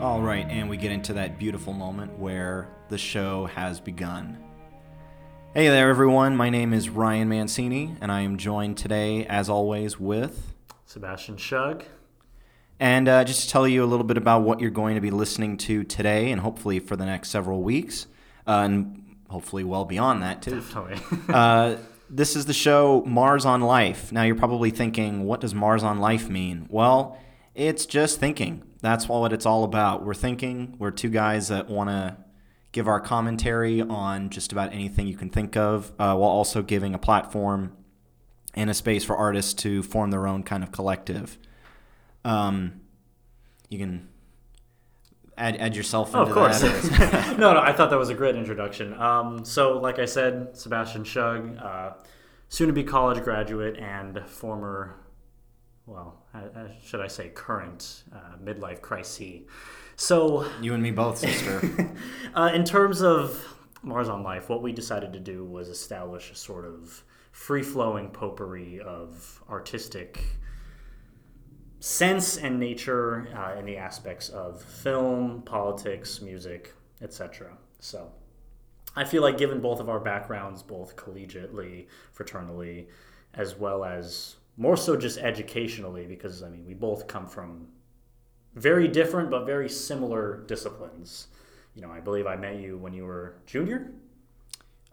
All right, and we get into that beautiful moment where the show has begun. Hey there, everyone. My name is Ryan Mancini, and I am joined today, as always, with. Sebastian Schug. And uh, just to tell you a little bit about what you're going to be listening to today, and hopefully for the next several weeks, uh, and hopefully well beyond that, too. Definitely. uh, this is the show Mars on Life. Now, you're probably thinking, what does Mars on Life mean? Well, it's just thinking. That's what it's all about. We're thinking. We're two guys that want to give our commentary on just about anything you can think of, uh, while also giving a platform and a space for artists to form their own kind of collective. Um, you can add, add yourself into oh, of course. that. no, no, I thought that was a great introduction. Um, so, like I said, Sebastian Schug, uh, soon to be college graduate and former, well, uh, should I say current uh, midlife crisis. So, you and me both, sister. uh, in terms of Mars on Life, what we decided to do was establish a sort of free flowing potpourri of artistic sense and nature uh, in the aspects of film, politics, music, etc. So I feel like, given both of our backgrounds, both collegiately, fraternally, as well as more so just educationally, because I mean, we both come from very different but very similar disciplines. You know, I believe I met you when you were junior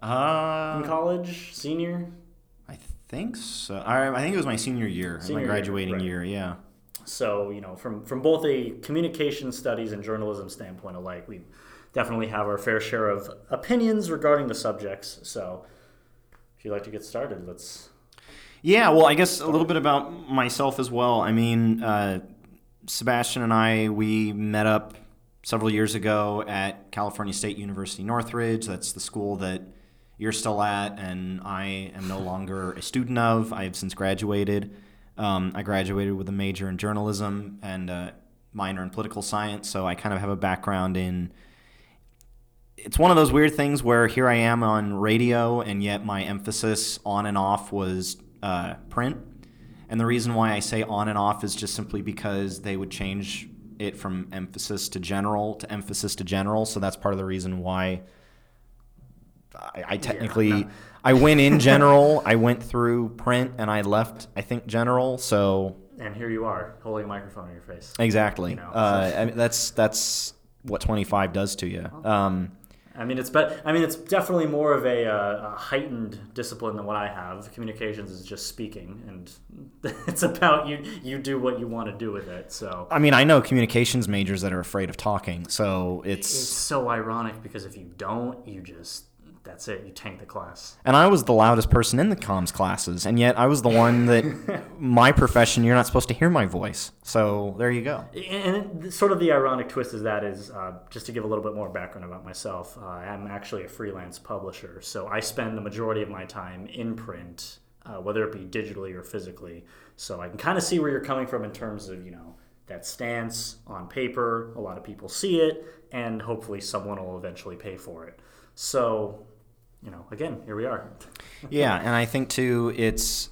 uh, in college, senior. I think so. I, I think it was my senior year, Senior my year, graduating right. year. Yeah. So, you know, from, from both a communication studies and journalism standpoint alike, we definitely have our fair share of opinions regarding the subjects. So, if you'd like to get started, let's. Yeah. Well, I guess a little bit about myself as well. I mean, uh, Sebastian and I we met up several years ago at California State University Northridge. That's the school that you're still at, and I am no longer a student of. I have since graduated. Um, I graduated with a major in journalism and a minor in political science, so I kind of have a background in. It's one of those weird things where here I am on radio, and yet my emphasis on and off was uh, print. And the reason why I say on and off is just simply because they would change it from emphasis to general to emphasis to general. So that's part of the reason why I, I technically no. I went in general. I went through print and I left. I think general. So And here you are, holding a microphone in your face. exactly. You know, uh, I mean, that's that's what 25 does to you. Um, I mean, it's but I mean, it's definitely more of a, uh, a heightened discipline than what I have. Communications is just speaking, and it's about you. You do what you want to do with it. So I mean, I know communications majors that are afraid of talking. So it's it's so ironic because if you don't, you just that's it. You tank the class. And I was the loudest person in the comms classes, and yet I was the one that my profession you're not supposed to hear my voice. So there you go. And sort of the ironic twist is that is uh, just to give a little bit more background about myself. Uh, I'm actually a freelance publisher, so I spend the majority of my time in print, uh, whether it be digitally or physically. So I can kind of see where you're coming from in terms of you know that stance on paper. A lot of people see it, and hopefully someone will eventually pay for it. So, you know, again, here we are. Yeah, and I think too it's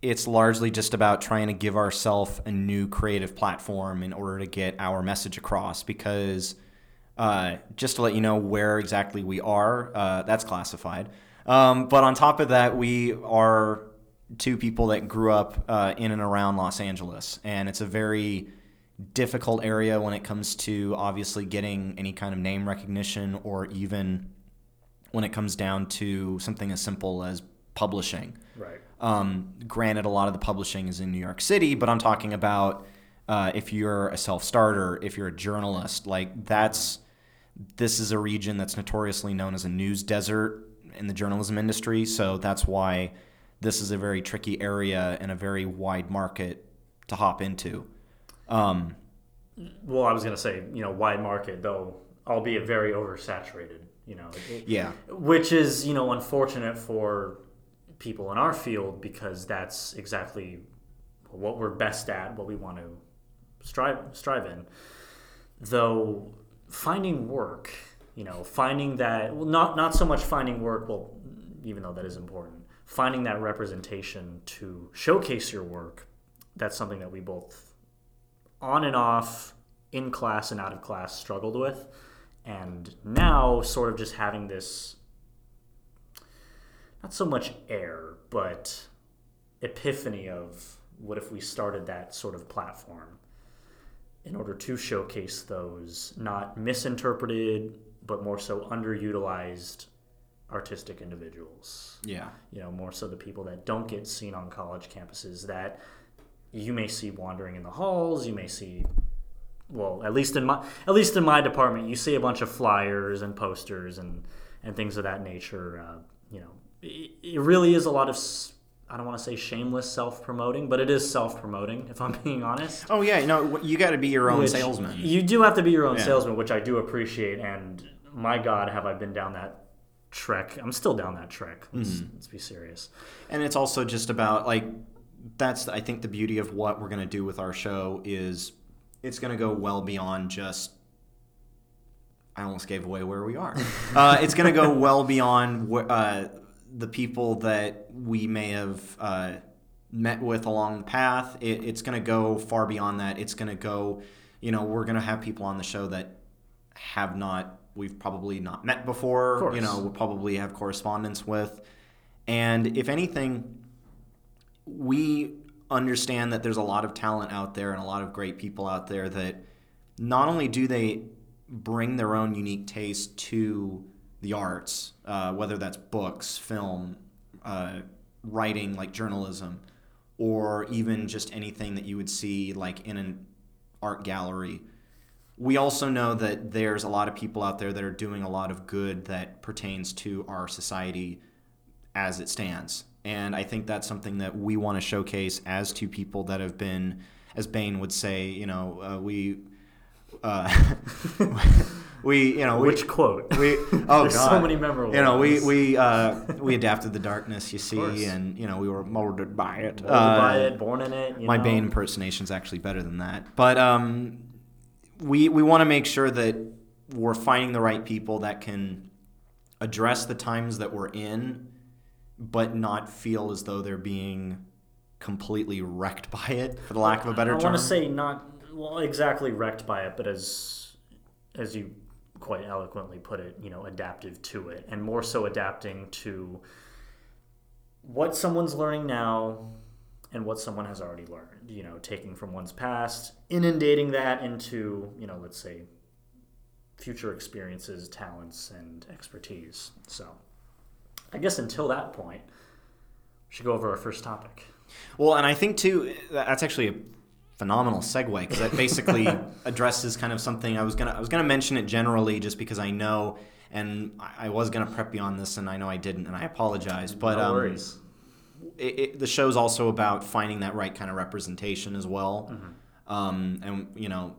it's largely just about trying to give ourselves a new creative platform in order to get our message across because uh, just to let you know where exactly we are, uh, that's classified. Um, but on top of that, we are two people that grew up uh, in and around Los Angeles, and it's a very difficult area when it comes to obviously getting any kind of name recognition or even when it comes down to something as simple as publishing. Right. Um, granted, a lot of the publishing is in New York City, but I'm talking about uh, if you're a self starter, if you're a journalist, like that's this is a region that's notoriously known as a news desert in the journalism industry. So that's why this is a very tricky area and a very wide market to hop into. Um, Well, I was going to say, you know, wide market, though, albeit very oversaturated, you know. It- yeah. Which is, you know, unfortunate for people in our field because that's exactly what we're best at, what we want to strive strive in. Though finding work, you know, finding that well not not so much finding work, well, even though that is important, finding that representation to showcase your work, that's something that we both on and off in class and out of class struggled with. And now, sort of just having this not so much air, but epiphany of what if we started that sort of platform in order to showcase those not misinterpreted but more so underutilized artistic individuals. Yeah. You know, more so the people that don't get seen on college campuses that you may see wandering in the halls, you may see well, at least in my at least in my department, you see a bunch of flyers and posters and and things of that nature. Uh, you know, it, it really is a lot of I don't want to say shameless self promoting, but it is self promoting, if I'm being honest. Oh yeah, no, you got to be your own Which- salesman. You do have to be your own Yeah. salesman, which I do appreciate. And my God, have I been down that trek? I'm still down that trek. Let's, Mm-hmm. let's be serious. And it's also just about like that's I think the beauty of what we're gonna do with our show is it's gonna go well beyond just. I almost gave away where we are. uh, it's gonna go well beyond wh- uh, the people that we may have uh, met with along the path. It, it's gonna go far beyond that. It's gonna go, you know, we're gonna have people on the show that have not we've probably not met before. You know, we'll probably have correspondence with. And if anything, we understand that there's a lot of talent out there and a lot of great people out there that not only do they bring their own unique taste to the arts, uh, whether that's books, film, uh, writing like journalism, or even just anything that you would see like in an art gallery. We also know that there's a lot of people out there that are doing a lot of good that pertains to our society as it stands. And I think that's something that we want to showcase as two people that have been, as Bane would say, you know, uh, we, uh, we, you know, we, Which quote? we, oh There's so many memorable You know, we ones. we uh, we adapted the darkness, you see, and you know we were molded by it. Molded by Uh, it, born in it. You my know? Bane impersonation is actually better than that. But um, we we want to make sure that we're finding the right people that can address the times that we're in, but not feel as though they're being completely wrecked by it, for the lack of a better I term. I want to say not well exactly wrecked by it, but as as you quite eloquently put it, you know, adaptive to it, and more so adapting to what someone's learning now and what someone has already learned. You know, taking from one's past, inundating that into you know, let's say, future experiences, talents, and expertise. So, I guess until that point, we should go over our first topic. Well, and I think too that's actually a phenomenal segue because that basically addresses kind of something I was gonna I was gonna mention it generally just because I know and I was gonna prep you on this and I know I didn't and I apologize. But no um, worries. it, it, the show's also about finding that right kind of representation as well. Um, and you know,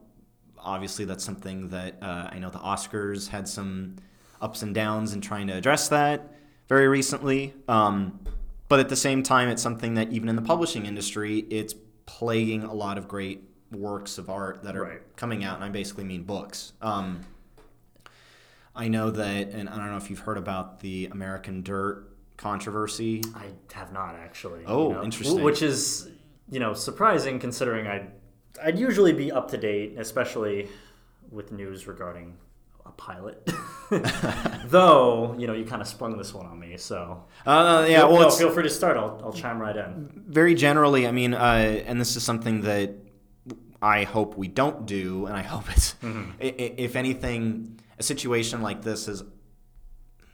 obviously that's something that uh, I know the Oscars had some ups and downs in trying to address that very recently. Um, but at the same time, it's something that even in the publishing industry, it's plaguing a lot of great works of art that are Right. coming out, and I basically mean books. Um, I know that, and I don't know if you've heard about the American Dirt controversy. I have not actually. Oh, you know, interesting. Which is, you know, surprising considering I'd I'd usually be up to date, especially with news regarding a pilot. Though, you know, you kind of sprung this one on me, so Uh, yeah, Feel- well, no, feel free to start. I'll, I'll chime right in. very generally. I mean, uh, and this is something that I hope we don't do, and I hope it's, i- if anything, a situation like this is,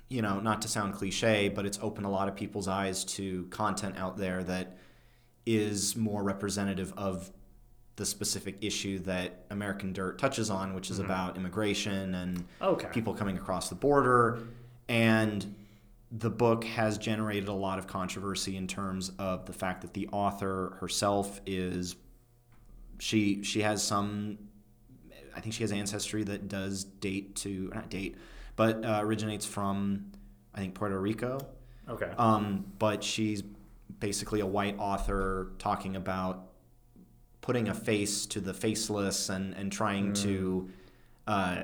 you know, not to sound cliche, but it's opened a lot of people's eyes to content out there that is more representative of the specific issue that American Dirt touches on, which is about immigration and Okay. people coming across the border. And the book has generated a lot of controversy in terms of the fact that the author herself is she she has some I think she has ancestry that does date to not date, but uh, originates from I think Puerto Rico. Okay. Um, but she's basically a white author talking about putting a face to the faceless and, and trying to uh,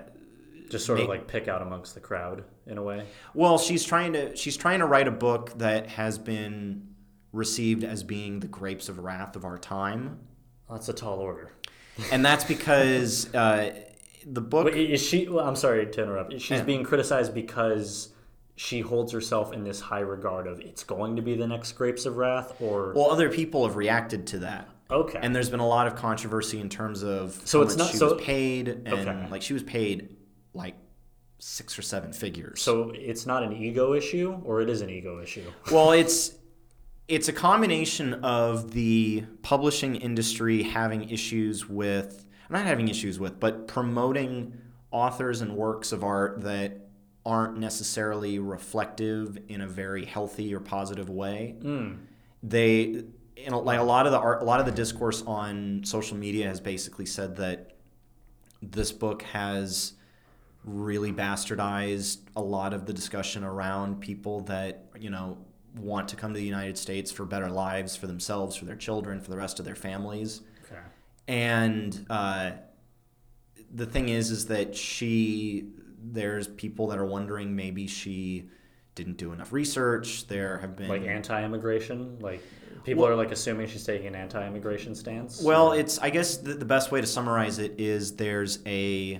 Just sort of like pick out amongst the crowd in a way. well she's trying to she's trying to write a book that has been received as being the grapes of wrath of our time That's a tall order. and that's because uh, the book. Wait, is she? Well, I'm sorry to interrupt. She's Yeah. being criticized because she holds herself in this high regard of it's going to be the next Grapes of Wrath, or well, other people have reacted to that. Okay, And there's been a lot of controversy in terms of So how it's much not- she so- was paid, and Okay. like she was paid like six or seven figures. so it's not an ego issue, or it is an ego issue. well, it's it's a combination of the publishing industry having issues with not having issues with, but promoting authors and works of art that aren't necessarily reflective in a very healthy or positive way. Hmm. They know, like a lot of the art, a lot of the discourse on social media has basically said that this book has really bastardized a lot of the discussion around people that you know want to come to the United States for better lives for themselves, for their children, for the rest of their families. Okay. And uh, the thing is, is that she there's people that are wondering maybe she didn't do enough research. There have been Like anti-immigration, like people Well- are like assuming she's taking an anti-immigration stance. Well, it's I guess the, the best way to summarize it is there's a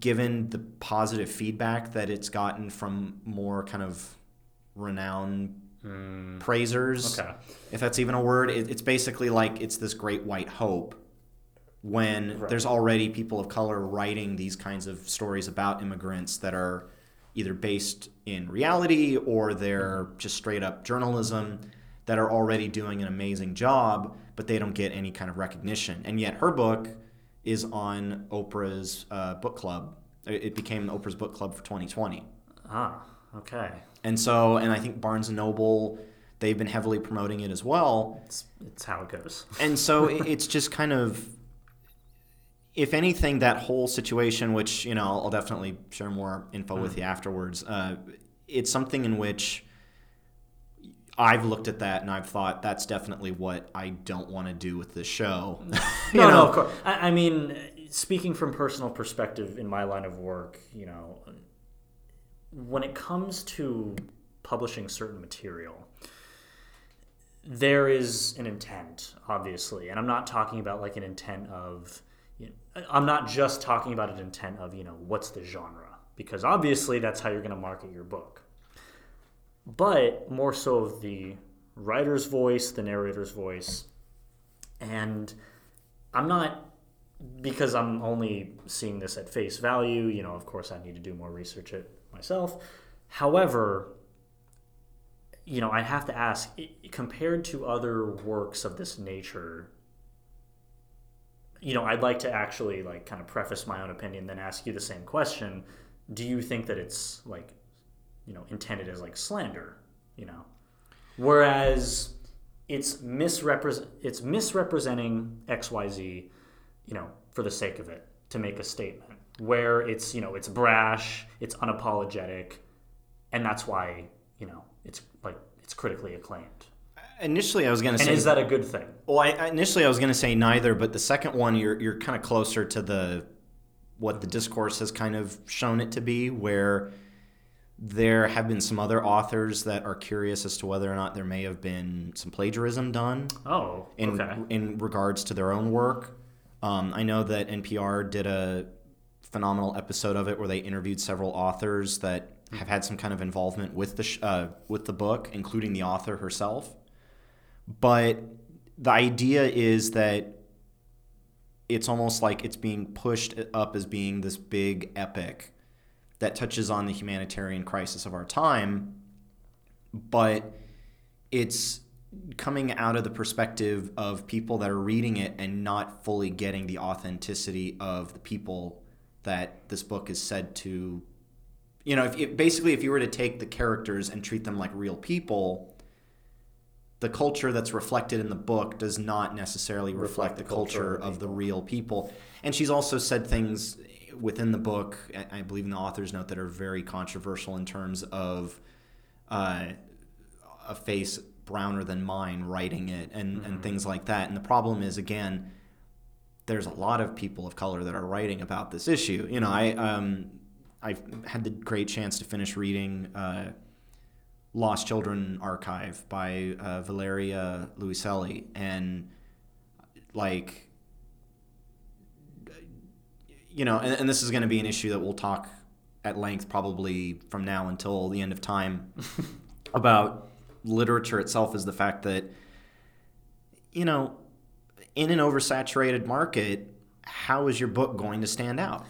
given the positive feedback that it's gotten from more kind of renowned hmm. praisers, okay. if that's even a word. It, it's basically like it's this great white hope when Right. there's already people of color writing these kinds of stories about immigrants that are either based in reality or they're just straight up journalism that are already doing an amazing job, but they don't get any kind of recognition. And yet her book is on Oprah's uh, book club. It became Oprah's book club for 2020. Ah, okay. And so, and I think Barnes and Noble, they've been heavily promoting it as well. It's it's how it goes. And so it- it's just kind of, if anything, that whole situation, which, you know, I'll definitely share more info with you afterwards, uh, it's something in which I've looked at that and I've thought that's definitely what I don't want to do with this show. You No, know? no, of course. I, I mean, speaking from personal perspective in my line of work, you know, when it comes to publishing certain material, there is an intent, obviously, and I'm not talking about like an intent of. You know, I'm not just talking about an intent of you know what's the genre because obviously that's how you're going to market your book, but more so of the writer's voice, the narrator's voice, and I'm not because I'm only seeing this at face value. You know, of course, I need to do more research it myself. However, you know, I have to ask, compared to other works of this nature, you know, I'd like to actually like kind of preface my own opinion, then ask you the same question. Do you think that it's like, you know, intended as like slander? You know, whereas it's misrepresent it's misrepresenting XYZ, you know, for the sake of it to make a statement where it's, you know, it's brash, it's unapologetic, and that's why, you know, it's like it's critically acclaimed. Initially, I was going to And say. is that a good thing? Well, I- initially I was going to say neither, but the second one you're you're kind of closer to the what the discourse has kind of shown it to be, where there have been some other authors that are curious as to whether or not there may have been some plagiarism done Oh, in okay. in regards to their own work. Um, I know that NPR did a phenomenal episode of it where they interviewed several authors that have had some kind of involvement with the sh- uh, with the book, including the author herself. But the idea is that it's almost like it's being pushed up as being this big epic that touches on the humanitarian crisis of our time, but it's coming out of the perspective of people that are reading it and not fully getting the authenticity of the people that this book is said to you know if, if basically if you were to take the characters and treat them like real people the culture that's reflected in the book does not necessarily reflect, Reflect the culture culture of of the real people. And she's also said things within the book i I believe in the author's note that are very controversial in terms of uh, a face browner than mine writing it and, and things like that. And the problem is, again, there's a lot of people of color that are writing about this issue. You know, I um, I've had the great chance to finish reading uh, Lost Children Archive by uh, Valeria Luiselli, and like you know, and, and this is going to be an issue that we'll talk at length probably from now until the end of time about literature itself is the fact that, you know, in an oversaturated market, how is your book going to stand out?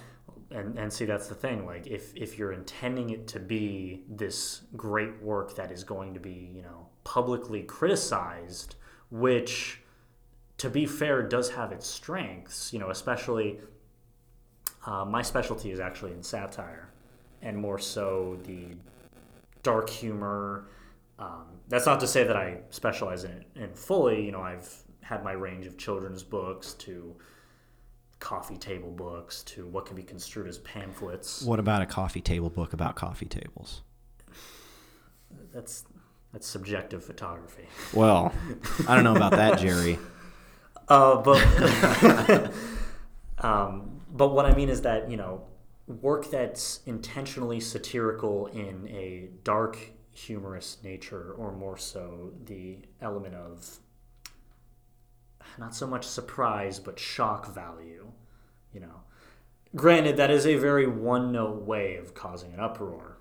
and and see that's the thing like if if you're intending it to be this great work that is going to be you know publicly criticized which to be fair does have its strengths you know especially uh, my specialty is actually in satire and more so the dark humor um, that's not to say that i specialize in it in fully you know i've had my range of children's books to coffee table books to what can be construed as pamphlets. What about a coffee table book about coffee tables? That's that's subjective photography. Well, I don't know about that, Jerry. Uh, but um, but what I mean is that you know work that's intentionally satirical in a dark, humorous nature, or more so the element of not so much surprise but shock value you know. Granted that is a very one note way of causing an uproar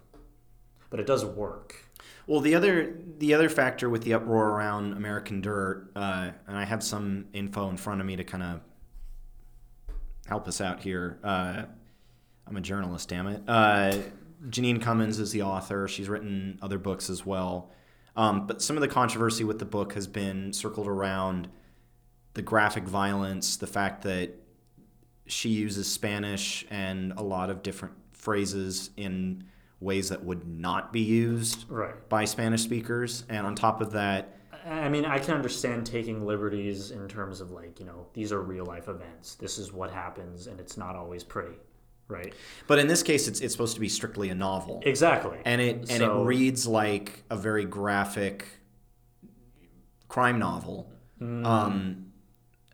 but it does work. Well the other the other factor with the uproar around american dirt uh, and i have some info in front of me to kind of help us out here uh, i'm a journalist damn it uh, jeanine cummins is the author she's written other books as well um, but some of the controversy with the book has been circled around the graphic violence, the fact that she uses Spanish and a lot of different phrases in ways that would not be used right. by Spanish speakers. And on top of that, I mean, I can understand taking liberties in terms of like, you know, these are real life events. This is what happens, and it's not always pretty, right? But in this case, it's it's supposed to be strictly a novel, exactly, and it and so, it reads like a very graphic crime novel. Mm. Um,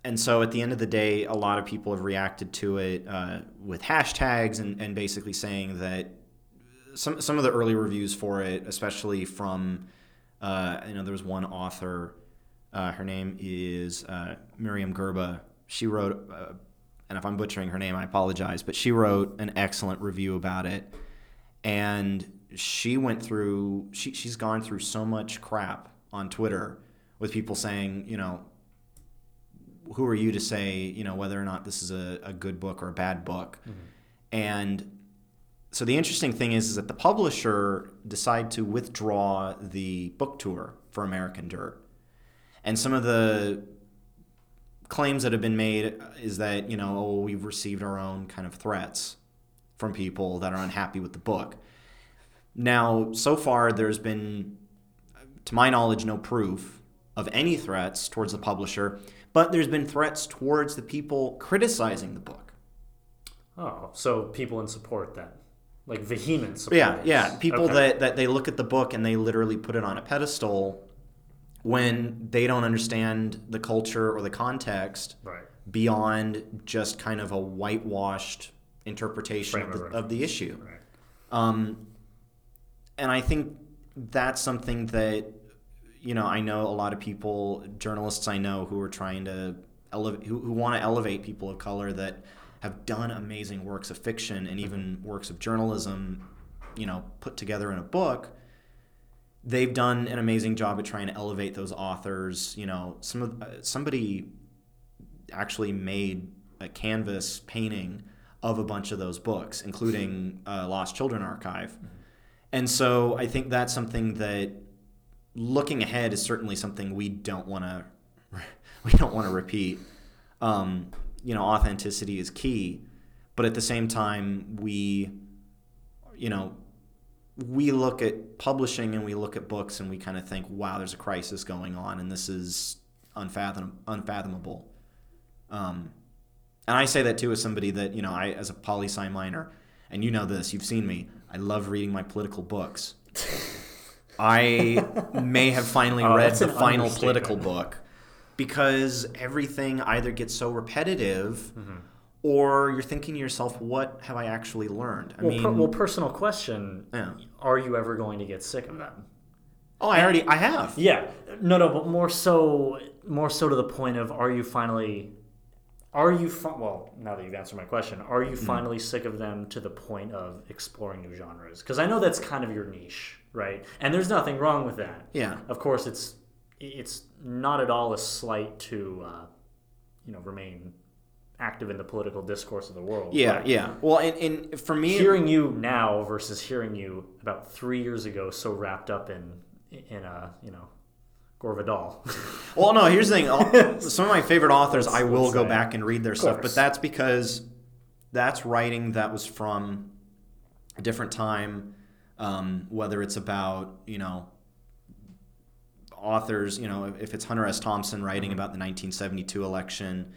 and so at the end of the day, a lot of people have reacted to it uh, with hashtags and, and basically saying that some some of the early reviews for it, especially from uh, you know there was one author, uh, her name is uh, Myriam Gurba. She wrote, uh, and if I'm butchering her name, I apologize, but she wrote an excellent review about it, and she went through she she's gone through so much crap on Twitter with people saying you know who are you to say, you know, whether or not this is a, a good book or a bad book? Mm-hmm. And so the interesting thing is, is that the publisher decided to withdraw the book tour for American Dirt. And some of the claims that have been made is that, you know, oh, we've received our own kind of threats from people that are unhappy with the book. Now, so far, there's been, to my knowledge, no proof of any threats towards the publisher but there's been threats towards the people criticizing the book. Oh, so people in support then, like vehement support. Yeah, yeah, people okay. that that they look at the book and they literally put it on a pedestal when they don't understand the culture or the context right. beyond just kind of a whitewashed interpretation of the, of the, issue. Right. Um, and I think that's something that you know, I know a lot of people, journalists I know, who are trying to elevate, who, who want to elevate people of color that have done amazing works of fiction and even works of journalism, you know, put together in a book. They've done an amazing job at trying to elevate those authors. You know, some of uh, somebody actually made a canvas painting of a bunch of those books, including uh, Lost Children Archive. Mm-hmm. And so I think that's something that looking ahead is certainly something we don't want to we don't want to repeat. Um, you know, authenticity is key, but at the same time, we, you know, we look at publishing and we look at books and we kind of think, wow, there's a crisis going on, and this is unfathom- unfathomable. Um, and I say that too as somebody that you know, I as a poli sci minor, and you know this, you've seen me. I love reading my political books. I may have finally oh, read the final political book because everything either gets so repetitive mm-hmm. or you're thinking to yourself, what have I actually learned? I well, mean, per, well, personal question: yeah. Are you ever going to get sick of them? Oh, I already, I have. Yeah, no, no, but more so, more so to the point of, are you finally, Are you fi- well now that you've answered my question? Are you finally sick of them to the point of exploring new genres? Because I know that's kind of your niche, right? And there's nothing wrong with that. Yeah. Of course, it's it's not at all a slight to uh, you know remain active in the political discourse of the world. Yeah, yeah. Well, and, and for me, Hearing you now versus hearing you about three years ago, so wrapped up in in a you know Gore Vidal. Well, no. Here's the thing. Some of my favorite authors, I will go back and read their stuff, but that's because that's writing that was from a different time. Um, whether it's about you know authors, you know, if- it's Hunter S. Thompson writing about the 1972 election,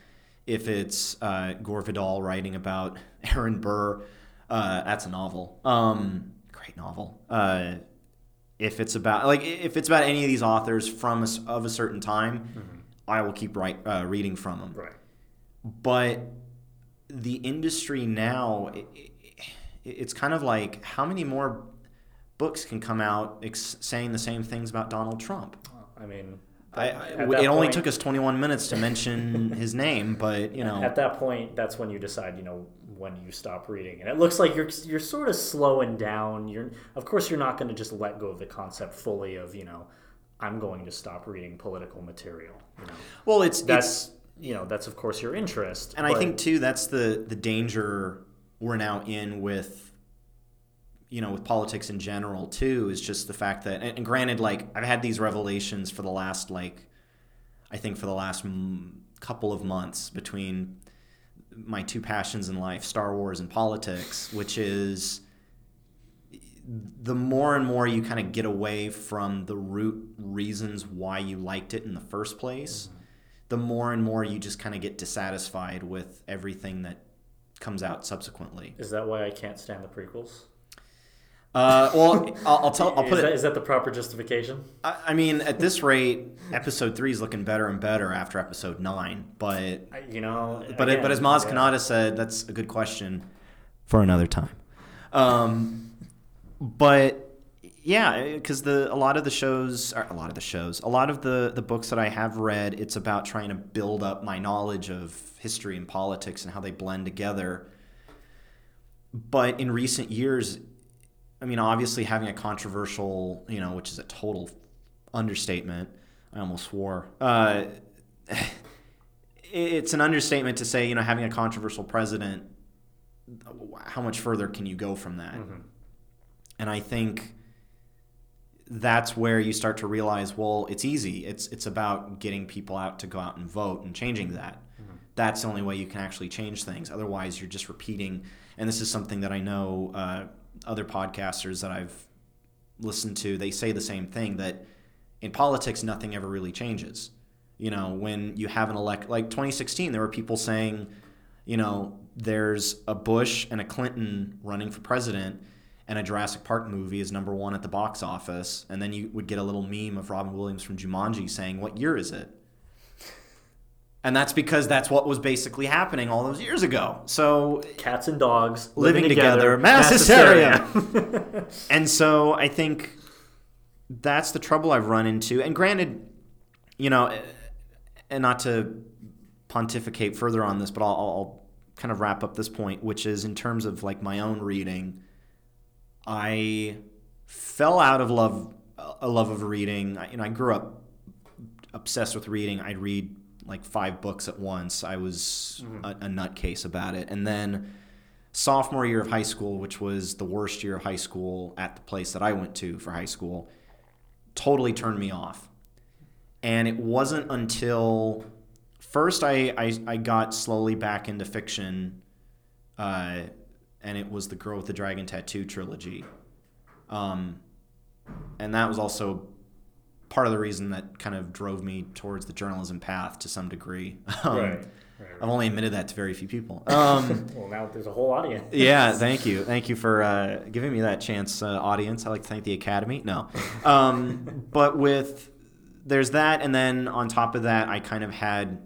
if it's uh, Gore Vidal writing about Aaron Burr, uh, that's a novel. Um, great novel. Uh, if it's about like if it's about any of these authors from a of a certain time, I will keep write, uh, reading from them. right. But the industry now, i i it's kind of like how many more books can come out ex- saying the same things about Donald Trump? I mean, I, I- it only took us 21 minutes to mention his name, but you know, At that point, that's when you decide, you know, when you stop reading. And it looks like you're you're sort of slowing down. You're of course you're not going to just let go of the concept fully of, you know, I'm going to stop reading political material, you know. well, it's it's That's you know, that's of course your interest. and I think too that's the the danger we're now in with you know with politics in general too is just the fact that and, granted like I've had these revelations for the last like I think for the last m- couple of months between my two passions in life Star Wars and politics which is the more and more you kind of get away from the root reasons why you liked it in the first place the more and more you just kind of get dissatisfied with everything that comes out subsequently. is that why I can't stand the prequels? Uh, well, I'll, I'll tell. I'll is, put that, it. is that the proper justification? I, I mean, at this rate, episode three is looking better and better after episode nine. But you know, but again, but as Maz yeah. Kanata said, that's a good question for another time. Um, but yeah, because the a lot of the shows, or a lot of the shows, a lot of the the books that I have read, it's about trying to build up my knowledge of history and politics and how they blend together. But in recent years, I mean, obviously having a controversial, you know, which is a total understatement. I almost swore. Uh, it's an understatement to say, you know, having a controversial president, how much further can you go from that? And I think that's where you start to realize, well, it's easy. It's it's about getting people out to go out and vote and changing that. That's the only way you can actually change things. Otherwise, you're just repeating. And this is something that I know uh, other podcasters that I've listened to. They say the same thing that in politics, nothing ever really changes. You know, when you have an elect like 2016, there were people saying, you know, there's a Bush and a Clinton running for president, and a Jurassic Park movie is number one at the box office, and then you would get a little meme of Robin Williams from Jumanji saying, "What year is it?" And that's because that's what was basically happening all those years ago. So Cats and dogs Living together, mass hysteria. and so I think that's the trouble I've run into. And granted, you know, and not to pontificate further on this, but I'll, I'll kind of wrap up this point, which is in terms of like my own reading, I fell out of love a love of reading. I, you know, I grew up obsessed with reading. I'd read like five books at once. I was a, a nutcase about it, and then sophomore year of high school, which was the worst year of high school at the place that I went to for high school, totally turned me off. And it wasn't until first I, I, I got slowly back into fiction, uh, and it was the Girl with the Dragon Tattoo trilogy. Um, and that was also part of the reason that kind of drove me towards the journalism path to some degree. Um, Right. right, I've only admitted that to very few people. Um, Well, now there's a whole audience. yeah, thank you. Thank you for uh, giving me that chance, uh, audience. I like to thank the Academy. No. Um, but with, there's that. And then on top of that, I kind of had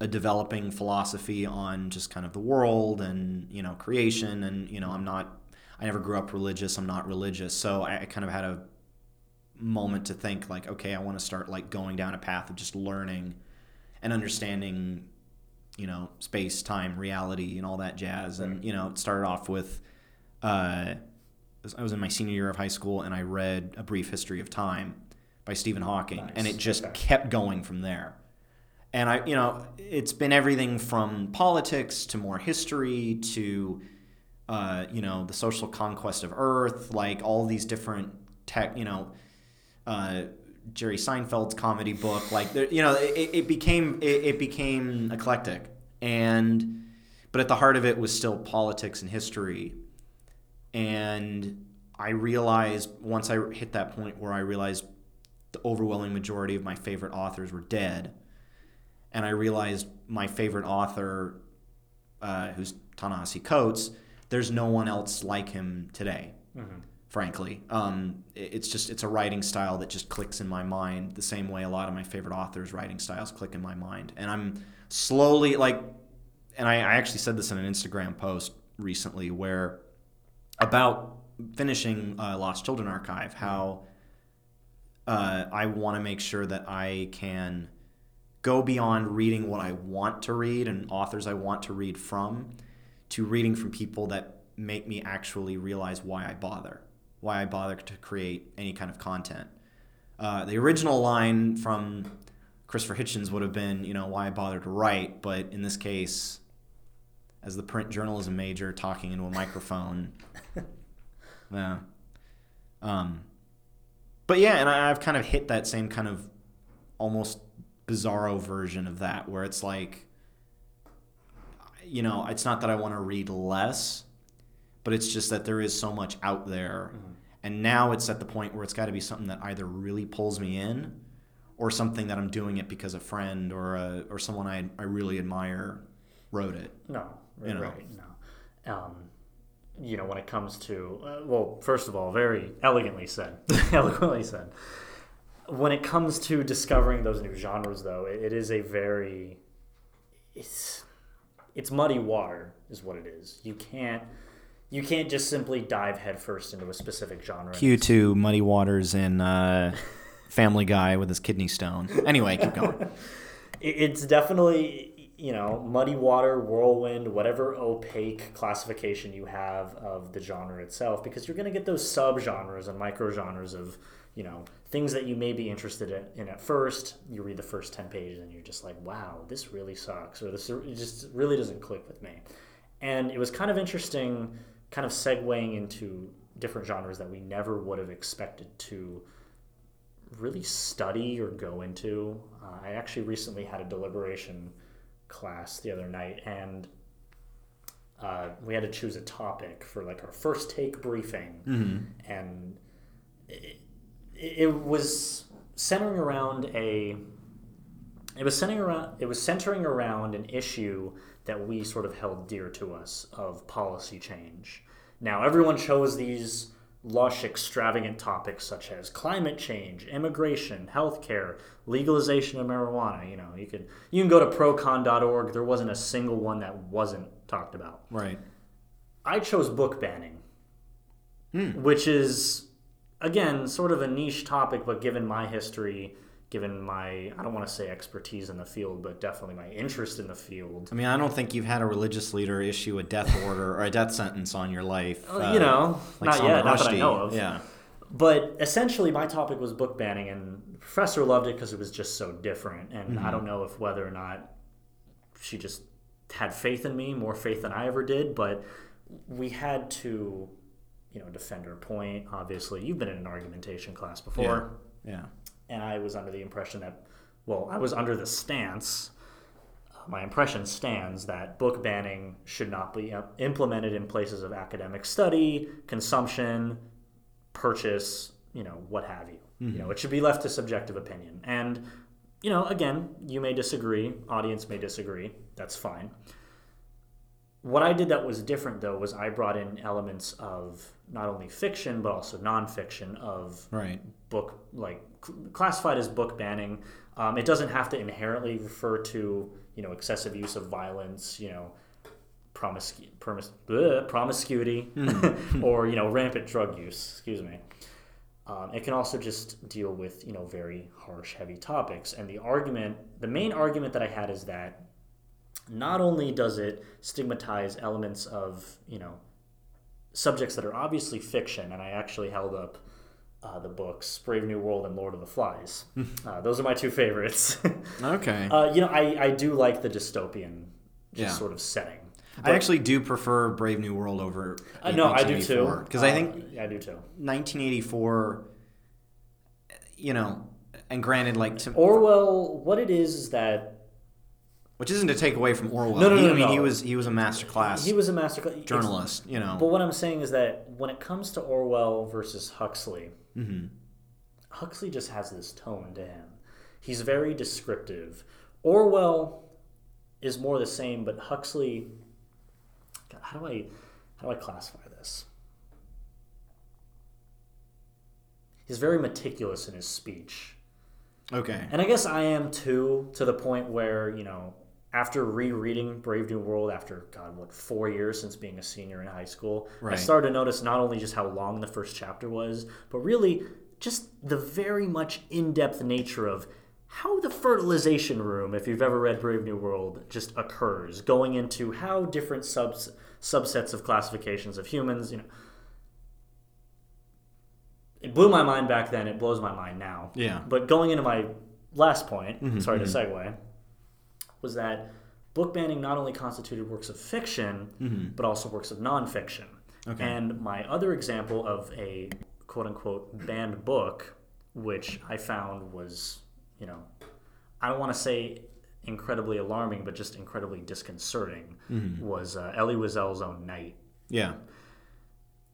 a developing philosophy on just kind of the world and, you know, creation. And, you know, I'm not, I never grew up religious. I'm not religious. So I, I kind of had a moment to think like, okay, I want to start like going down a path of just learning and understanding you know, space, time, reality, and all that jazz. And you know, it started off with. Uh, I was in my senior year of high school, and I read A Brief History of Time by Stephen Hawking, Nice. and it just Okay. kept going from there. And I, you know, it's been everything from politics to more history to, uh, you know, the social conquest of Earth, like all these different tech, you know, uh, Jerry Seinfeld's comedy book, like there, you know, it, it became it, it became eclectic, and but at the heart of it was still politics and history, and I realized once I hit that point where I realized the overwhelming majority of my favorite authors were dead, and I realized my favorite author, uh, who's Ta-Nehisi Coates, there's no one else like him today frankly. Um, it's just it's a writing style that just clicks in my mind the same way a lot of my favorite authors' writing styles click in my mind. And I'm slowly like, and I, I actually said this in an Instagram post recently where about finishing uh, Lost Children Archive, how uh, I want to make sure that I can go beyond reading what I want to read and authors I want to read from to reading from people that make me actually realize why I bother, why I bother to create any kind of content. Uh, the original line from Christopher Hitchens would have been, you know, why I bother to write, but in this case, as the print journalism major talking into a microphone, yeah. Um, but yeah, and I, I've kind of hit that same kind of almost bizarro version of that, where it's like, you know, it's not that I want to read less, but it's just that there is so much out there. And now it's at the point where it's got to be something that either really pulls me in or something that I'm doing it because a friend or a, or someone I, I really admire wrote it. No, You know. right? No. Um, you know, when it comes to uh, well, first of all, very elegantly said, eloquently said. When it comes to discovering those new genres, though, it, it is a very it's it's muddy water, is what it is. You can't you can't just simply dive headfirst into a specific genre. Cue to Muddy Waters in uh, Family Guy with his kidney stone. Anyway, keep going. It's definitely you know muddy water, whirlwind, whatever opaque classification you have of the genre itself, because you're going to get those subgenres and microgenres of you know things that you may be interested in, at first. You read the first ten pages and you're just like, wow, this really sucks, or this just really doesn't click with me. And it was kind of interesting, kind of segueing into different genres that we never would have expected to really study or go into. Uh, I actually recently had a deliberation class the other night, and uh, we had to choose a topic for like our first take briefing, and it, it was centering around a. It was centering around. It was centering around an issue that we sort of held dear to us of policy change. Now, everyone chose these lush, extravagant topics such as climate change, immigration, healthcare, legalization of marijuana. You know, you could you can go to procon.org. There wasn't a single one that wasn't talked about. Right. I chose book banning, hmm. which is again sort of a niche topic, but given my history, given my I don't want to say expertise in the field, but definitely my interest in the field. I mean, I don't think you've had a religious leader issue a death order or a death sentence on your life. Uh, you know, not Salman yet, not that I know of. Yeah. But essentially, my topic was book banning, and the professor loved it because it was just so different. And I don't know if whether or not she just had faith in me, more faith than I ever did. But we had to, you know, defend her point. Obviously, you've been in an argumentation class before, Yeah. And I was under the impression that, well, I was under the stance. uh, My impression stands that book banning should not be uh, implemented in places of academic study, consumption, purchase, you know, what have you. You know, it should be left to subjective opinion. And, you know, again, you may disagree, audience may disagree. That's fine. What I did that was different, though, was I brought in elements of not only fiction, but also nonfiction of Right. book, like classified as book banning. Um, it doesn't have to inherently refer to, you know, excessive use of violence, you know, promiscu- promis- bleh, promiscuity, or, you know, rampant drug use, excuse me. Um, it can also just deal with you know very harsh, heavy topics. And the argument, the main argument that I had is that not only does it stigmatize elements of you know subjects that are obviously fiction, and I actually held up uh, the books Brave New World and Lord of the Flies. uh, those are my two favorites. Okay. uh, you know, I, I do like the dystopian just Yeah. sort of setting. I actually do prefer Brave New World over. Uh, no, I do too. Because I Uh, think yeah, I do too. 1984, you know, and granted, like, to, Orwell, what it is is that which isn't to take away from Orwell. No, no, He- no, I mean, no. he was he was a masterclass he was a master it's- journalist. You know. But what I'm saying is that when it comes to Orwell versus Huxley, Mm-hmm. Huxley just has this tone to him. He's very descriptive. Orwell is more the same, but Huxley. God, how do I how do I classify this? He's very meticulous in his speech. okay. And I guess I am too, to the point where, you know, after rereading Brave New World after, God, what, four years since being a senior in high school, I started to notice not only just how long the first chapter was, but really just the very much in depth nature of how the fertilization room, if you've ever read Brave New World, just occurs, going into how different subs, subsets of classifications of humans, you know. It blew my mind back then, it blows my mind now. Yeah. But going into my last point, Mm-hmm, sorry to segue, was that book banning not only constituted works of fiction, but also works of nonfiction. Mm-hmm. Okay. And my other example of a quote unquote banned book, which I found was, you know, I don't want to say incredibly alarming, but just incredibly disconcerting, Mm-hmm. was uh, Elie Wiesel's own Night. Yeah.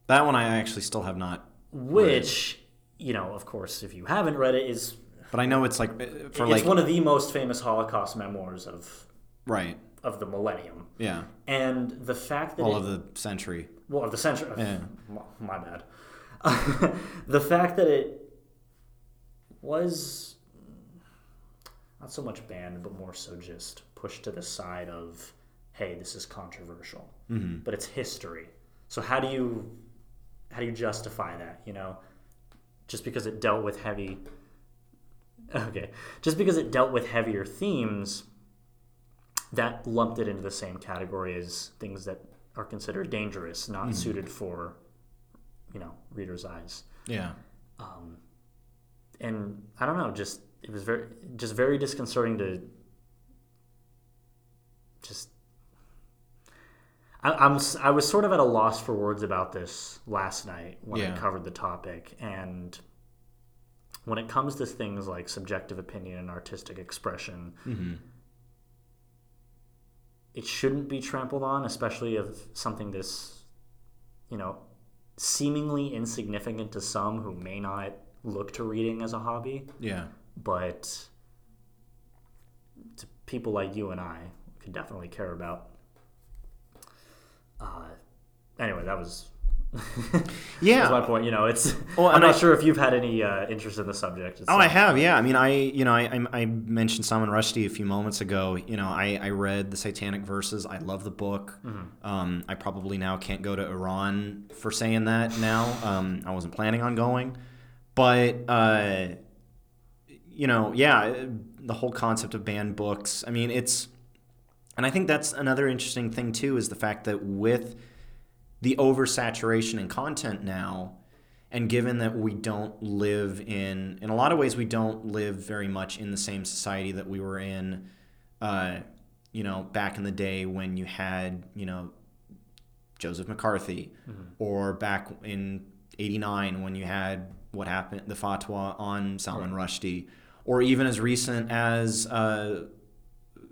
That one I actually still have not, Which, you know, of course, if you haven't read it, is but I know it's like for it's like one of the most famous Holocaust memoirs of right. of the millennium. Yeah. And the fact that All it, of the century. well, of the century, Yeah. my bad. the fact that it was not so much banned, but more so just pushed to the side of, hey, this is controversial, Mm-hmm. but it's history. So how do you how do you justify that? You know, just because it dealt with heavy. Okay, just because it dealt with heavier themes, that lumped it into the same category as things that are considered dangerous, not suited for, you know, readers' eyes. Yeah. Um, and I don't know, just it was very, just very disconcerting to just. I, I'm I was sort of at a loss for words about this last night when I covered the topic, and when it comes to things like subjective opinion and artistic expression, Mm-hmm. it shouldn't be trampled on, especially of something this, you know, seemingly insignificant to some who may not look to reading as a hobby, Yeah. but to people like you and I could definitely care about. Uh, anyway, that was. Yeah. That's my point. You know, it's. Well, I'm not I- sure if you've had any uh, interest in the subject. It's, Oh, I uh, have. Yeah. I mean, I you know I I, I mentioned Salman Rushdie a few moments ago. You know, I I read the Satanic Verses. I love the book. Um, I probably now can't go to Iran for saying that. Now, um, I wasn't planning on going, but uh, you know, yeah, the whole concept of banned books. I mean, it's, and I think that's another interesting thing too is the fact that with the oversaturation in content now, and given that we don't live in, in a lot of ways, we don't live very much in the same society that we were in, uh, you know, back in the day when you had, you know, Joseph McCarthy, or back in '89 when you had what happened, the fatwa on Salman Rushdie, or even as recent as uh,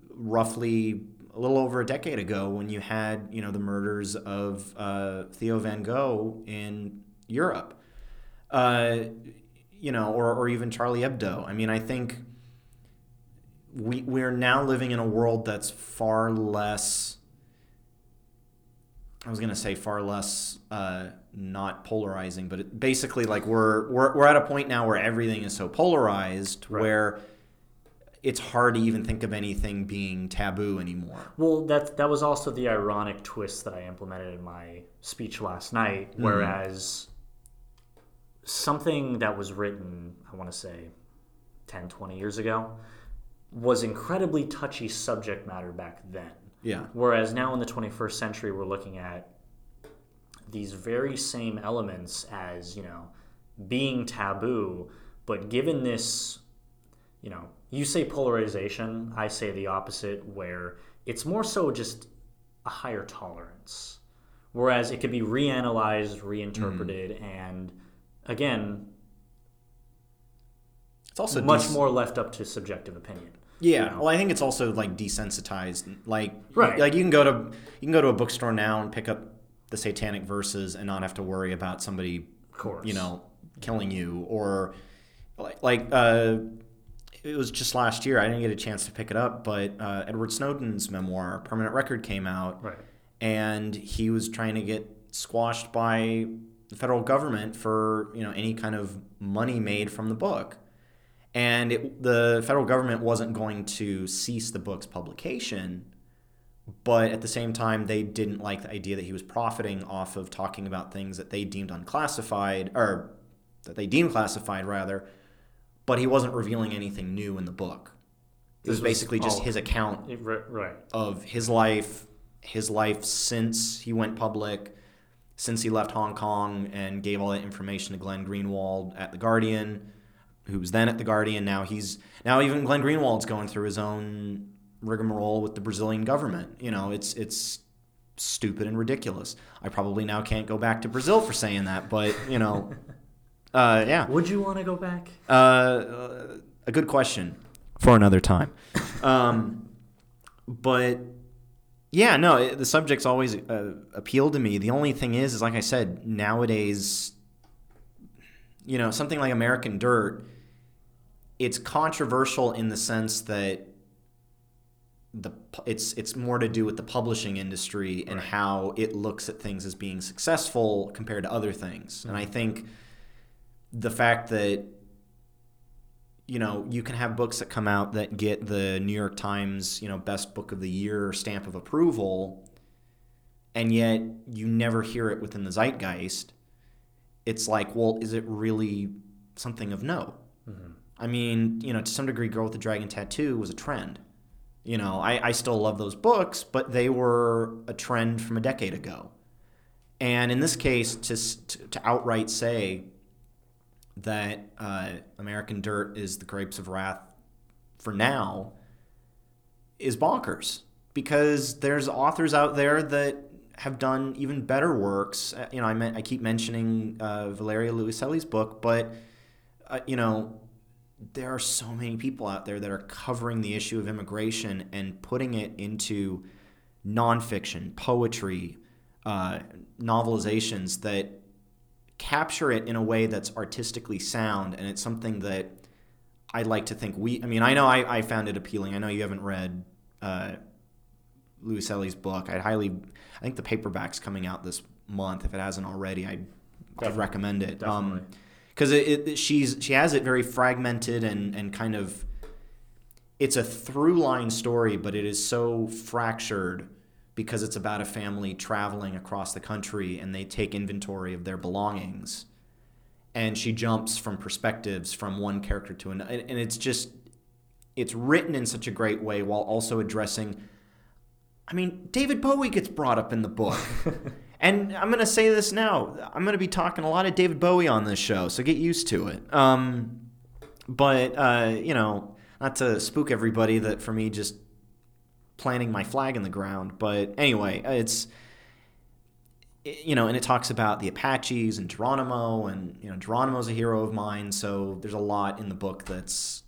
roughly a little over a decade ago when you had you know the murders of uh, Theo Van Gogh in Europe, uh, you know, or, or even Charlie Hebdo. I mean, I think we we're now living in a world that's far less. I was gonna say far less uh, not polarizing, but it, basically, like we're, we're we're at a point now where everything is so polarized, Right. where it's hard to even think of anything being taboo anymore. Well, that that was also the ironic twist that I implemented in my speech last night. Mm-hmm. Whereas something that was written, I want to say 10, 20 years ago, was incredibly touchy subject matter back then. Yeah. Whereas now in the 21st century, we're looking at these very same elements as, you know, being taboo, but given this, you know, you say polarization, I say the opposite, where it's more so just a higher tolerance. Whereas it could be reanalyzed, reinterpreted, and again, It's also much des- more left up to subjective opinion. Yeah, know? well, I think it's also like desensitized. Like, Right. like you can go to you can go to a bookstore now and pick up the Satanic verses and not have to worry about somebody, Of course. you know, killing you or like like uh, it was just last year. I didn't get a chance to pick it up, but uh, Edward Snowden's memoir, Permanent Record, came out, Right. and he was trying to get squashed by the federal government for you know any kind of money made from the book and it, the federal government wasn't going to cease the book's publication but at the same time they didn't like the idea that he was profiting off of talking about things that they deemed unclassified or that they deemed classified rather but he wasn't revealing anything new in the book it was was basically just all- his account It- ri- right. of his life, his life since he went public, since he left Hong Kong and gave all that information to Glenn Greenwald at the Guardian, who was then at the Guardian. Now he's now even Glenn Greenwald's going through his own rigmarole with the Brazilian government. You know, it's it's stupid and ridiculous. I probably now can't go back to Brazil for saying that, but you know, uh, yeah. Would you want to go back? Uh, a good question for another time. Um, but yeah, no, it, the subject's always uh, appealed to me. The only thing is, is like I said, nowadays, you know, something like American Dirt, it's controversial in the sense that the it's it's more to do with the publishing industry and Right. how it looks at things as being successful compared to other things. And I think the fact that you know you can have books that come out that get the New York Times you know best book of the year stamp of approval, and yet you never hear it within the zeitgeist. It's like, well, is it really something of note? Mm-hmm. I mean, you know, to some degree, Girl with the Dragon Tattoo was a trend. You know, I, I still love those books, but they were a trend from a decade ago. And in this case, to, to, to outright say that uh, American Dirt is the Grapes of Wrath for now is bonkers because there's authors out there that have done even better works. Uh, You know, I meant I keep mentioning uh, Valeria Luiselli's book, but uh, you know, there are so many people out there that are covering the issue of immigration and putting it into nonfiction, poetry, uh, novelizations that capture it in a way that's artistically sound, and it's something that I like to think we. I mean, I know I, I found it appealing. I know you haven't read uh, Luiselli's book. I'd highly. I think the paperback's coming out this month. If it hasn't already, I'd, I'd recommend it. Definitely. because it, it, she's she has it very fragmented and and kind of. It's a through line story, but it is so fractured because it's about a family traveling across the country and they take inventory of their belongings. And she jumps from perspectives from one character to another and it's just it's written in such a great way while also addressing i mean david bowie gets brought up in the book. And i'm going to say this now i'm going to be talking a lot of david bowie on this show so get used to it. Um, but uh, you know not to spook everybody that for me just planting my flag in the ground but anyway it's you know, and it talks about the Apaches and Geronimo, and you know, Geronimo's a hero of mine. So there's a lot in the book that's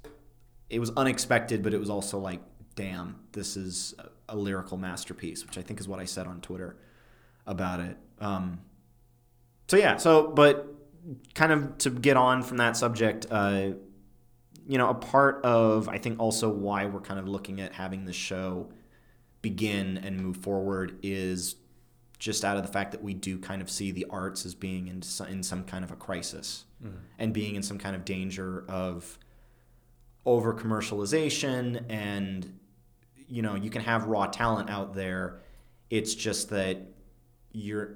it was unexpected, but it was also like, damn, this is a, lyrical masterpiece, which I think is what I said on Twitter about it. Um, so yeah, so but kind of to get on from that subject, uh, you know, a part of I think also why we're kind of looking at having this show begin and move forward is just out of the fact that we do kind of see the arts as being in some, in some kind of a crisis mm-hmm. and being in some kind of danger of over commercialization and you know you can have raw talent out there. It's just that you're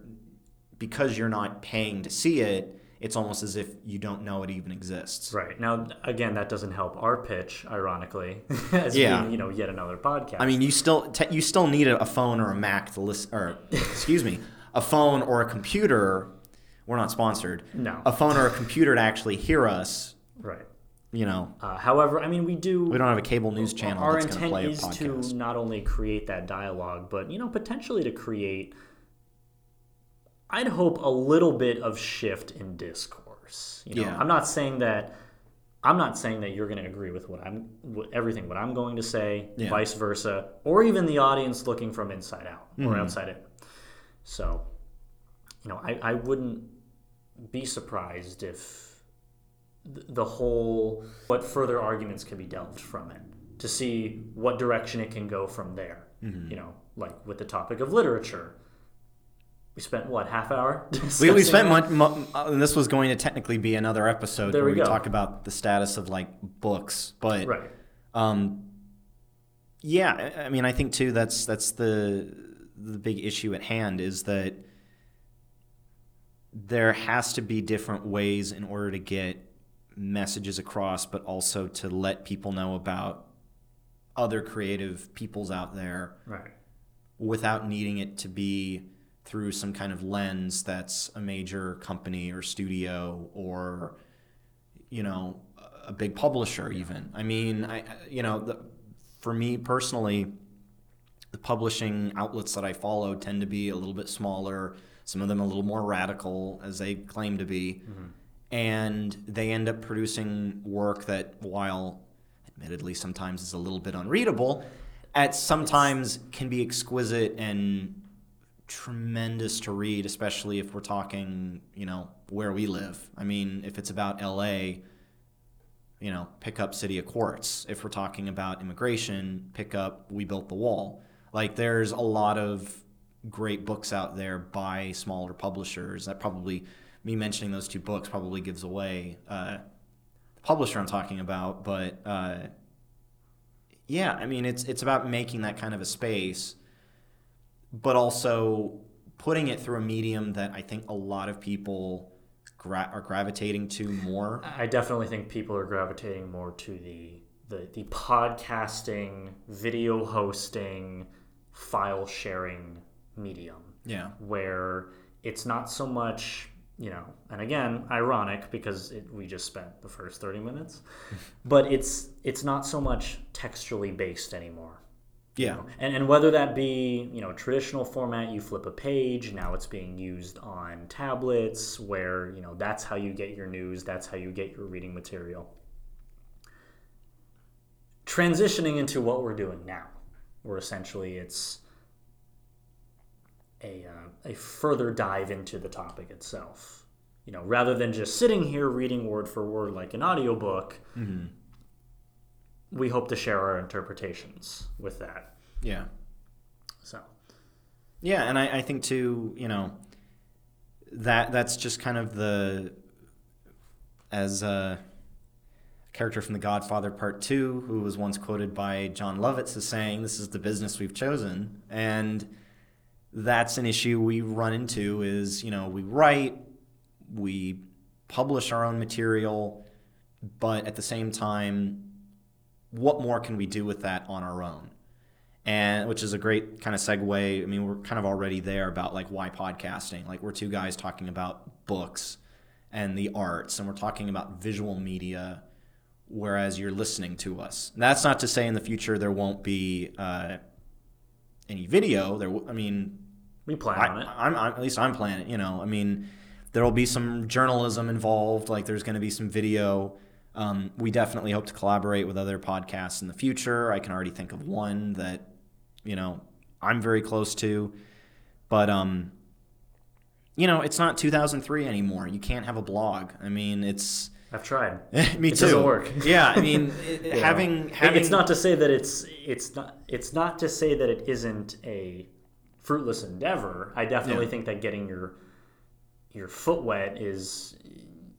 because you're not paying to see it it's almost as if you don't know it even exists. Right. Now, again, that doesn't help our pitch, ironically, as Yeah. being, you know, yet another podcast. I mean, you still te- you still need a, a phone or a Mac to listen, or excuse me, a phone or a computer. We're not sponsored. No. A phone or a computer to actually hear us. right. You know, Uh, however, I mean, we do. we don't have a cable news channel our that's going to intent play a is podcast. to not only create that dialogue, but you know, potentially to create. I'd hope a little bit of shift in discourse. You know, Yeah. I'm not saying that. I'm not saying that you're going to agree with what I'm, everything what I'm going to say, Yeah. vice versa, or even the audience looking from inside out Mm-hmm. or outside in. So, you know, I, I wouldn't be surprised if the whole what further arguments can be dealt from it to see what direction it can go from there. Mm-hmm. You know, like with the topic of literature, we spent what half hour. We, we spent much, mu- and this was going to technically be another episode There where we we, talk about the status of like books, but right. Um, yeah, I- I mean, I think too that's that's the the big issue at hand is that there has to be different ways in order to get messages across, but also to let people know about other creative peoples out there Right. without needing it to be through some kind of lens that's a major company or studio or you know a big publisher even. I mean i you know the, for me personally the publishing outlets that i follow tend to be a little bit smaller. Some of them a little more radical as they claim to be. Mm-hmm. And they end up producing work that while admittedly sometimes is a little bit unreadable at sometimes can be exquisite and tremendous to read especially if we're talking you know where we live. I mean if it's about la you know pick up city of quartz. If we're talking about immigration pick up we built the wall. Like there's a lot of great books out there by smaller publishers that probably me mentioning those two books probably gives away uh, the publisher i'm talking about but uh, yeah i mean it's it's about making that kind of a space but also putting it through a medium that i think a lot of people gra- are gravitating to more. I definitely think people are gravitating more to the the, the podcasting, video hosting, file sharing medium. yeah. Where it's not so much you know and again ironic because it, we just spent the first 30 minutes but it's it's not so much textually based anymore yeah. and, and whether that be you know traditional format you flip a page now it's being used on tablets where you know that's how you get your news that's how you get your reading material. Transitioning into what we're doing now where essentially it's a, uh, a further dive into the topic itself. You know rather than just sitting here reading word for word like an audiobook we hope to share our interpretations with that yeah so Yeah, and I, I think too, you know, that that's just kind of the as a character from The Godfather Part Two, who was once quoted by Jon Lovitz as saying, "This is the business we've chosen," and that's an issue we run into. Is you know we write, we publish our own material, but at the same time, what more can we do with that on our own? and which is a great kind of segue. I mean, we're kind of already there about like why podcasting. Like we're two guys talking about books and the arts, and we're talking about visual media, whereas you're listening to us. And that's not to say in the future there won't be uh, any video. There, w- I mean, we plan I, on it I'm, I'm at least I'm planning. You know, I mean, there will be some journalism involved. Like there's going to be some video. Um, we definitely hope to collaborate with other podcasts in the future. I can already think of one that, you know, I'm very close to, but um, you know, it's not 2003 anymore. You can't have a blog. I mean, it's i've tried me It too. doesn't work. yeah, I mean, it- having having it's not to say that it's it's not it's not to say that it isn't a fruitless endeavor i definitely Yeah. think that getting your your foot wet is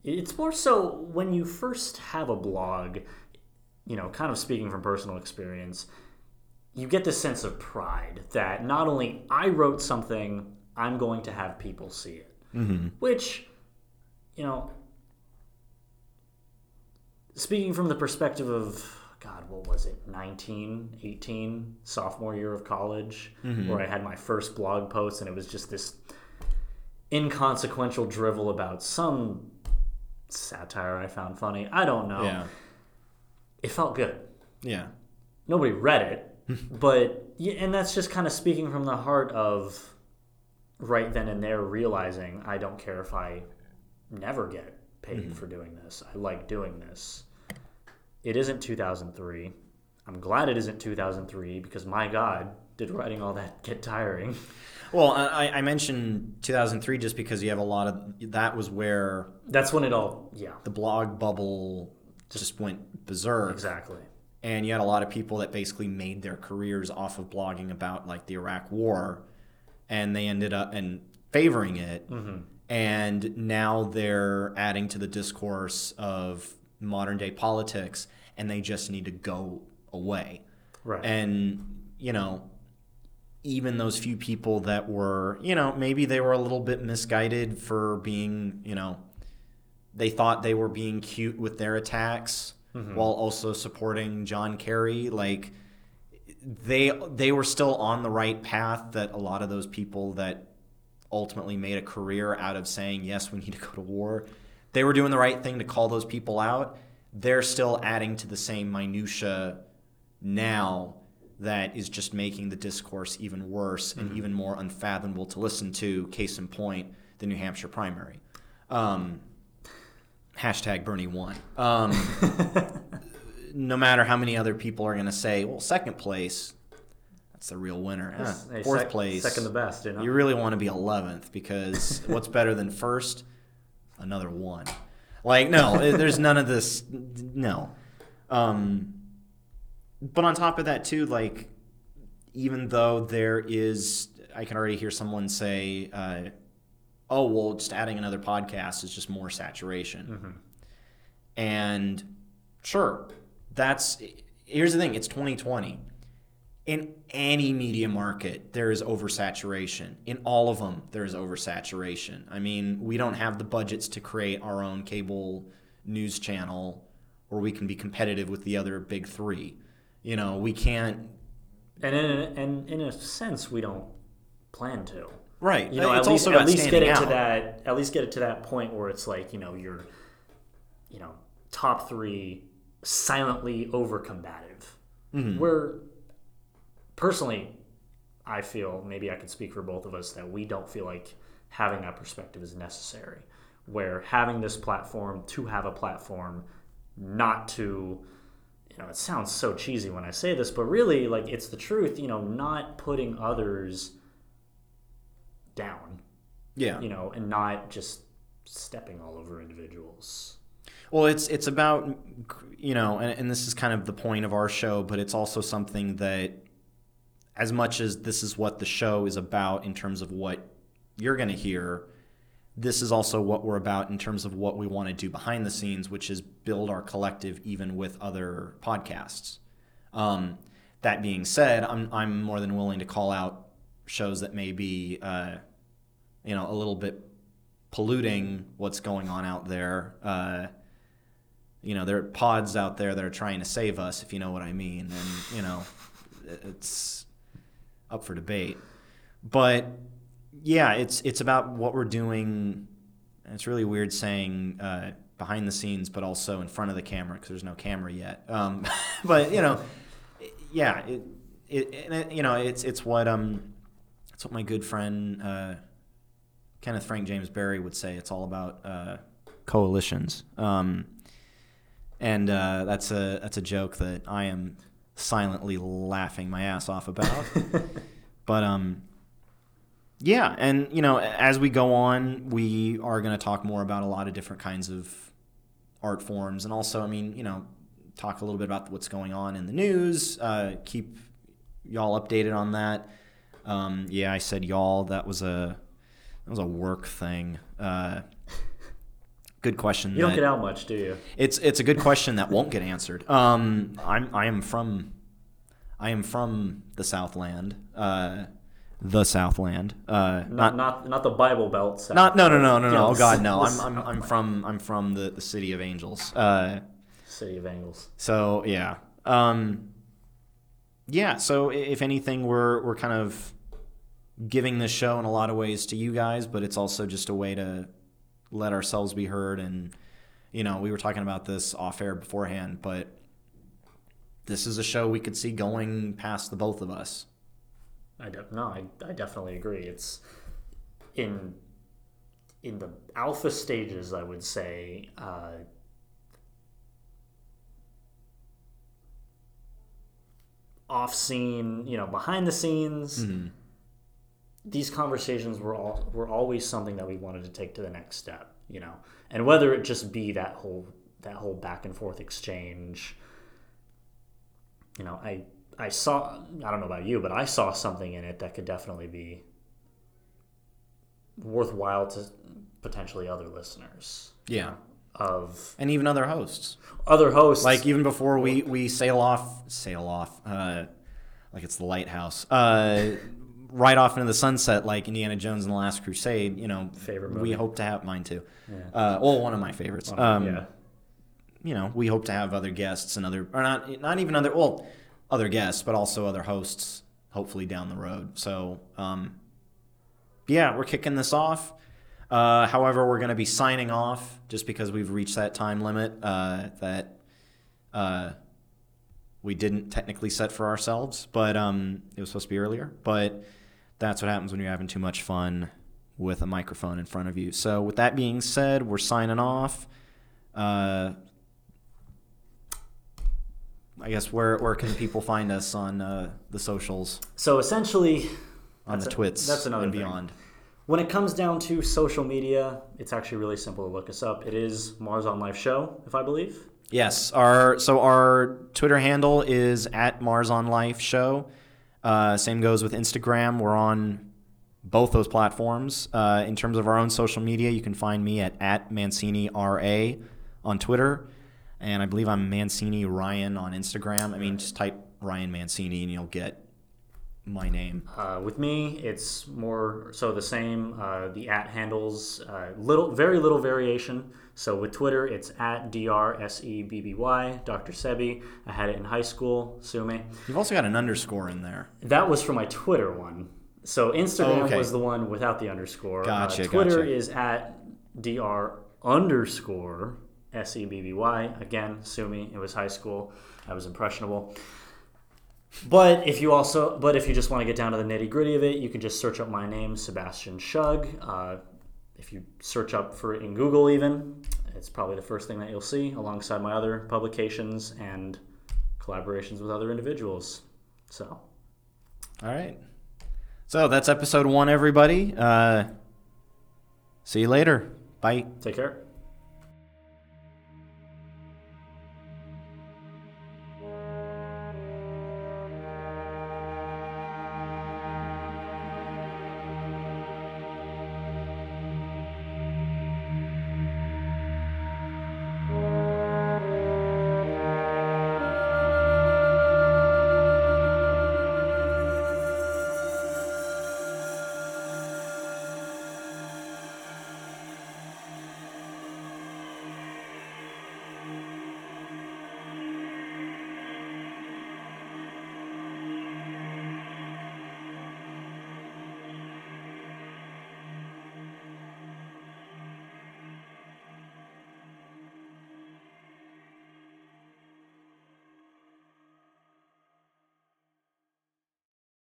it's more so when you first have a blog you know kind of speaking from personal experience you get this sense of pride that not only i wrote something i'm going to have people see it. Mm-hmm. Which you know, speaking from the perspective of God, what was it, 19, 18, sophomore year of college, mm-hmm. where I had my first blog post and it was just this inconsequential drivel about some satire I found funny. I don't know. Yeah. It felt good. Yeah. Nobody read it, but yeah, and that's just kind of speaking from the heart of right then and there realizing I don't care if I never get paid mm-hmm. for doing this. I like doing this. It isn't 2003. I'm glad it isn't 2003 because my God, did writing all that get tiring? Well, I, I mentioned 2003 just because you have a lot of that was where That's when it all, yeah, the blog bubble just went berserk. exactly. and you had a lot of people that basically made their careers off of blogging about like the Iraq War, and they ended up and favoring it, mm-hmm. and now they're adding to the discourse of modern day politics, and they just need to go away. Right. And you know, even those few people that were, you know, maybe they were a little bit misguided for being, you know, they thought they were being cute with their attacks mm-hmm. while also supporting John Kerry. Like they they were still on the right path. That a lot of those people that ultimately made a career out of saying yes, we need to go to war. They were doing the right thing to call those people out. They're still adding to the same minutia now that is just making the discourse even worse and even more unfathomable to listen to. Case in point, the New Hampshire primary. Um, hashtag Bernie won. Um, no matter how many other people are going to say, well, second place, that's the real winner. Ah, fourth sec- place, second the best, you know. you really want to be 11th because what's better than first? Another one. Like, no, there's none of this. No. Um, but on top of that, too, like, even though there is, I can already hear someone say, uh, oh, well, just adding another podcast is just more saturation. And sure, that's, here's the thing it's 2020 in any media market there is oversaturation. In all of them there is oversaturation. I mean we don't have the budgets to create our own cable news channel where we can be competitive with the other big three you know we can't and in a, and in a sense, we don't plan to. right You know, it's at least, at least get it to that. At least get it to that point where it's like you know you're, you know, top three silently over combative. Mm-hmm. Where, personally, I feel maybe I can speak for both of us that we don't feel like having that perspective is necessary. Where having this platform to have a platform, not to you know, it sounds so cheesy when I say this, but really, like, it's the truth, you know, not putting others down, yeah you know, and not just stepping all over individuals. Well, it's it's about you know, and, and this is kind of the point of our show, but it's also something that, as much as this is what the show is about in terms of what you're going to hear, this is also what we're about in terms of what we want to do behind the scenes, which is build our collective even with other podcasts. Um, that being said, I'm I'm more than willing to call out shows that may be, uh, you know, a little bit polluting what's going on out there. Uh, you know, there are pods out there that are trying to save us, if you know what I mean. And, you know, it's up for debate. But yeah, it's it's about what we're doing. It's really weird saying uh, behind the scenes, but also in front of the camera because there's no camera yet. Um, but you know, yeah, it, it, it, you know, it's it's what um, it's what my good friend uh, Kenneth Frank James Barry would say. It's all about uh, coalitions. Um, and uh, that's a that's a joke that I am silently laughing my ass off about. but um, yeah, and you know, as we go on, we are going to talk more about a lot of different kinds of art forms, and also, I mean, you know, talk a little bit about what's going on in the news. Uh, keep y'all updated on that. Um, yeah, I said y'all. That was a that was a work thing. Uh, good question. You don't get out much, do you? it's it's a good question that won't get answered. Um, I'm I am from I am from the Southland. Uh, the Southland. Uh, Not not not the Bible Belt. South. not no no no no no. Yeah, Oh God no. I'm I'm, I'm from I'm from the, the city of angels. Uh, City of Angles. so yeah. Um, yeah. So if anything, we're we're kind of giving this show in a lot of ways to you guys, but it's also just a way to let ourselves be heard. And you know, we were talking about this off air beforehand, but this is a show we could see going past the both of us. I de- no, I, I definitely agree. It's in in the alpha stages. I would say uh, off scene, you know, behind the scenes. These conversations were all were always something that we wanted to take to the next step. You know, and whether it just be that whole that whole back and forth exchange. You know, I I saw I don't know about you, but I saw something in it that could definitely be worthwhile to potentially other listeners Yeah. of And even other hosts. other hosts. Like even before we, we sail off, sail off, uh, like it's the lighthouse, uh, right off into the sunset, like Indiana Jones and the Last Crusade. You know, Favorite movie. we hope to have mine too. Yeah. Uh, well, one of my favorites. Um, yeah, You know, we hope to have other guests and other, or not, not even other, well, other guests, but also other hosts, hopefully down the road. So, um, yeah, we're kicking this off. Uh, however, we're going to be signing off just because we've reached that time limit uh, that uh, we didn't technically set for ourselves, but um, it was supposed to be earlier. But that's what happens when you're having too much fun with a microphone in front of you. So, with that being said, we're signing off. I guess where where can people find us on uh, the socials, so essentially, on the a- twits, that's another and thing. beyond? when it comes down to social media, it's actually really simple to look us up. It is Mars on Life Show, if I believe. Yes, our so our Twitter handle is at Mars on Life Show. Uh, same goes with Instagram. We're on both those platforms. Uh, in terms of our own social media, you can find me at at Mancini RA on Twitter, and I believe I'm Mancini Ryan on Instagram. I mean, just type Ryan Mancini and you'll get my name. Uh, with me, it's more so the same. Uh, the at handles, uh, little, very little variation. So with Twitter, it's at drsebby, Dr. Sebby. I had it in high school. Sue me. You've also got an underscore in there. That was for my Twitter one. So Instagram Oh, okay. was the one without the underscore. Gotcha, Uh, Twitter gotcha. is at dr underscore sebby. Again, sue me. It was high school. I was impressionable. But if you also, but if you just want to get down to the nitty gritty of it, you can just search up my name, Sebastian Schug. Uh, if you search up for it in Google, even it's probably the first thing that you'll see, alongside my other publications and collaborations with other individuals. So. All right. So that's episode one, everybody. Uh, see you later. Bye. Take care.